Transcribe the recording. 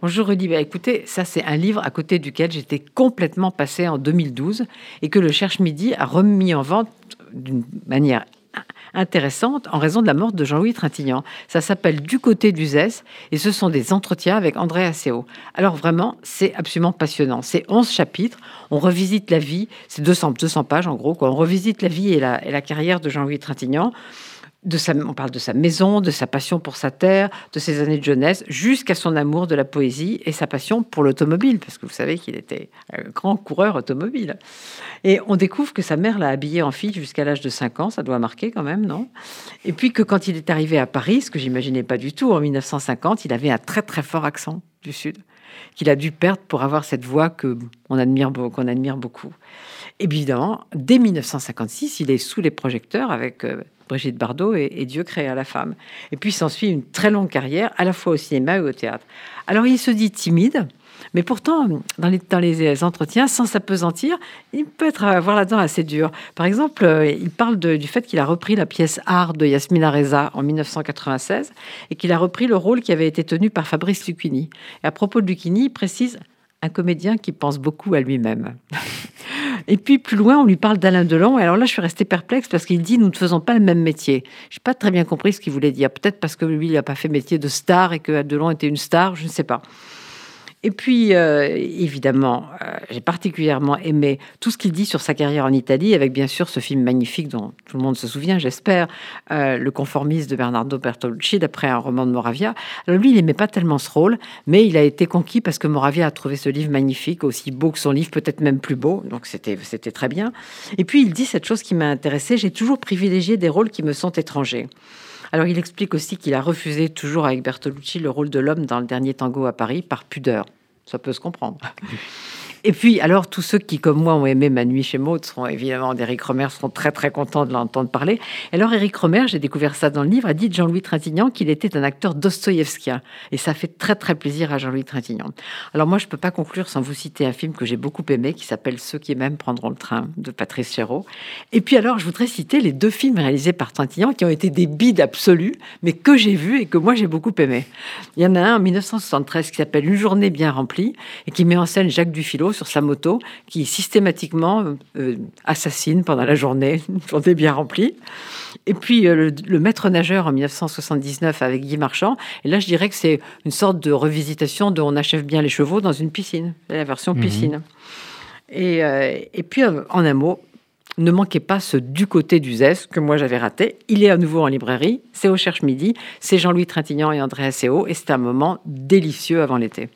Bonjour Rudy, bah, écoutez, ça c'est un livre à côté duquel j'étais complètement passé en 2012 et que le Cherche Midi a remis en vente d'une manière intéressante en raison de la mort de Jean-Louis Trintignant. Ça s'appelle Du côté du Zès et ce sont des entretiens avec André Asseo. Alors vraiment, c'est absolument passionnant. C'est 11 chapitres, on revisite la vie, c'est 200, 200 pages en gros, on revisite la vie et la, et la carrière de Jean-Louis Trintignant on parle de sa maison, de sa passion pour sa terre, de ses années de jeunesse, jusqu'à son amour de la poésie et sa passion pour l'automobile, parce que vous savez qu'il était un grand coureur automobile. Et on découvre que sa mère l'a habillé en fille jusqu'à l'âge de 5 ans, ça doit marquer quand même, non? Et puis que quand il est arrivé à Paris, ce que j'imaginais pas du tout, en 1950, il avait un très très fort accent du Sud, qu'il a dû perdre pour avoir cette voix qu'on admire, qu'on admire beaucoup. Évidemment, dès 1956, il est sous les projecteurs avec... Euh, Brigitte Bardot et, Dieu créa la femme. Et puis s'ensuit une très longue carrière, à la fois au cinéma et au théâtre. Alors il se dit timide, mais pourtant, dans les, les entretiens, sans s'apesantir, il peut être avoir là-dedans assez dur. Par exemple, euh, il parle du fait qu'il a repris la pièce Art de Yasmina Reza en 1996 et qu'il a repris le rôle qui avait été tenu par Fabrice Lucchini. Et à propos de Lucchini, il précise un comédien qui pense beaucoup à lui-même. Et puis plus loin, on lui parle d'Alain Delon. Et alors là, je suis restée perplexe parce qu'il dit nous ne faisons pas le même métier. Je n'ai pas très bien compris ce qu'il voulait dire. Peut-être parce que lui, il n'a pas fait métier de star et que Delon était une star, je ne sais pas. Et puis, euh, évidemment, euh, j'ai particulièrement aimé tout ce qu'il dit sur sa carrière en Italie, avec bien sûr ce film magnifique dont tout le monde se souvient, j'espère, euh, Le conformiste de Bernardo Bertolucci, d'après un roman de Moravia. Alors lui, il n'aimait pas tellement ce rôle, mais il a été conquis parce que Moravia a trouvé ce livre magnifique, aussi beau que son livre, peut-être même plus beau, donc c'était très bien. Et puis, il dit cette chose qui m'a intéressée, j'ai toujours privilégié des rôles qui me sont étrangers. Alors il explique aussi qu'il a refusé toujours avec Bertolucci le rôle de l'homme dans le dernier tango à Paris par pudeur. Ça peut se comprendre. Et puis, alors, tous ceux qui, comme moi, ont aimé Ma nuit chez Maud, seront évidemment d'Éric Romer, seront très très contents de l'entendre parler. Alors, Éric Romer, j'ai découvert ça dans le livre, a dit de Jean-Louis Trintignant qu'il était un acteur dostoïevskien. Et ça fait très très plaisir à Jean-Louis Trintignant. Alors, moi, je ne peux pas conclure sans vous citer un film que j'ai beaucoup aimé, qui s'appelle Ceux qui même prendront le train, de Patrice Chéreau. Et puis, alors, je voudrais citer les deux films réalisés par Trintignant qui ont été des bides absolus, mais que j'ai vus et que moi, j'ai beaucoup aimé. Il y en a un en 1973 qui s'appelle Une journée bien remplie et qui met en scène Jacques Dufilo sur sa moto qui systématiquement euh, assassine pendant la journée, une journée bien remplie. Et puis euh, le, maître nageur en 1979 avec Guy Marchand. Et là, je dirais que c'est une sorte de revisitation de On achève bien les chevaux dans une piscine, la version mhm. piscine. Et, euh, et puis, en un mot, ne manquez pas ce Du côté du Zès que moi j'avais raté. Il est à nouveau en librairie. C'est au Cherche Midi. C'est Jean-Louis Trintignant et André Asseo. Et c'est un moment délicieux avant l'été.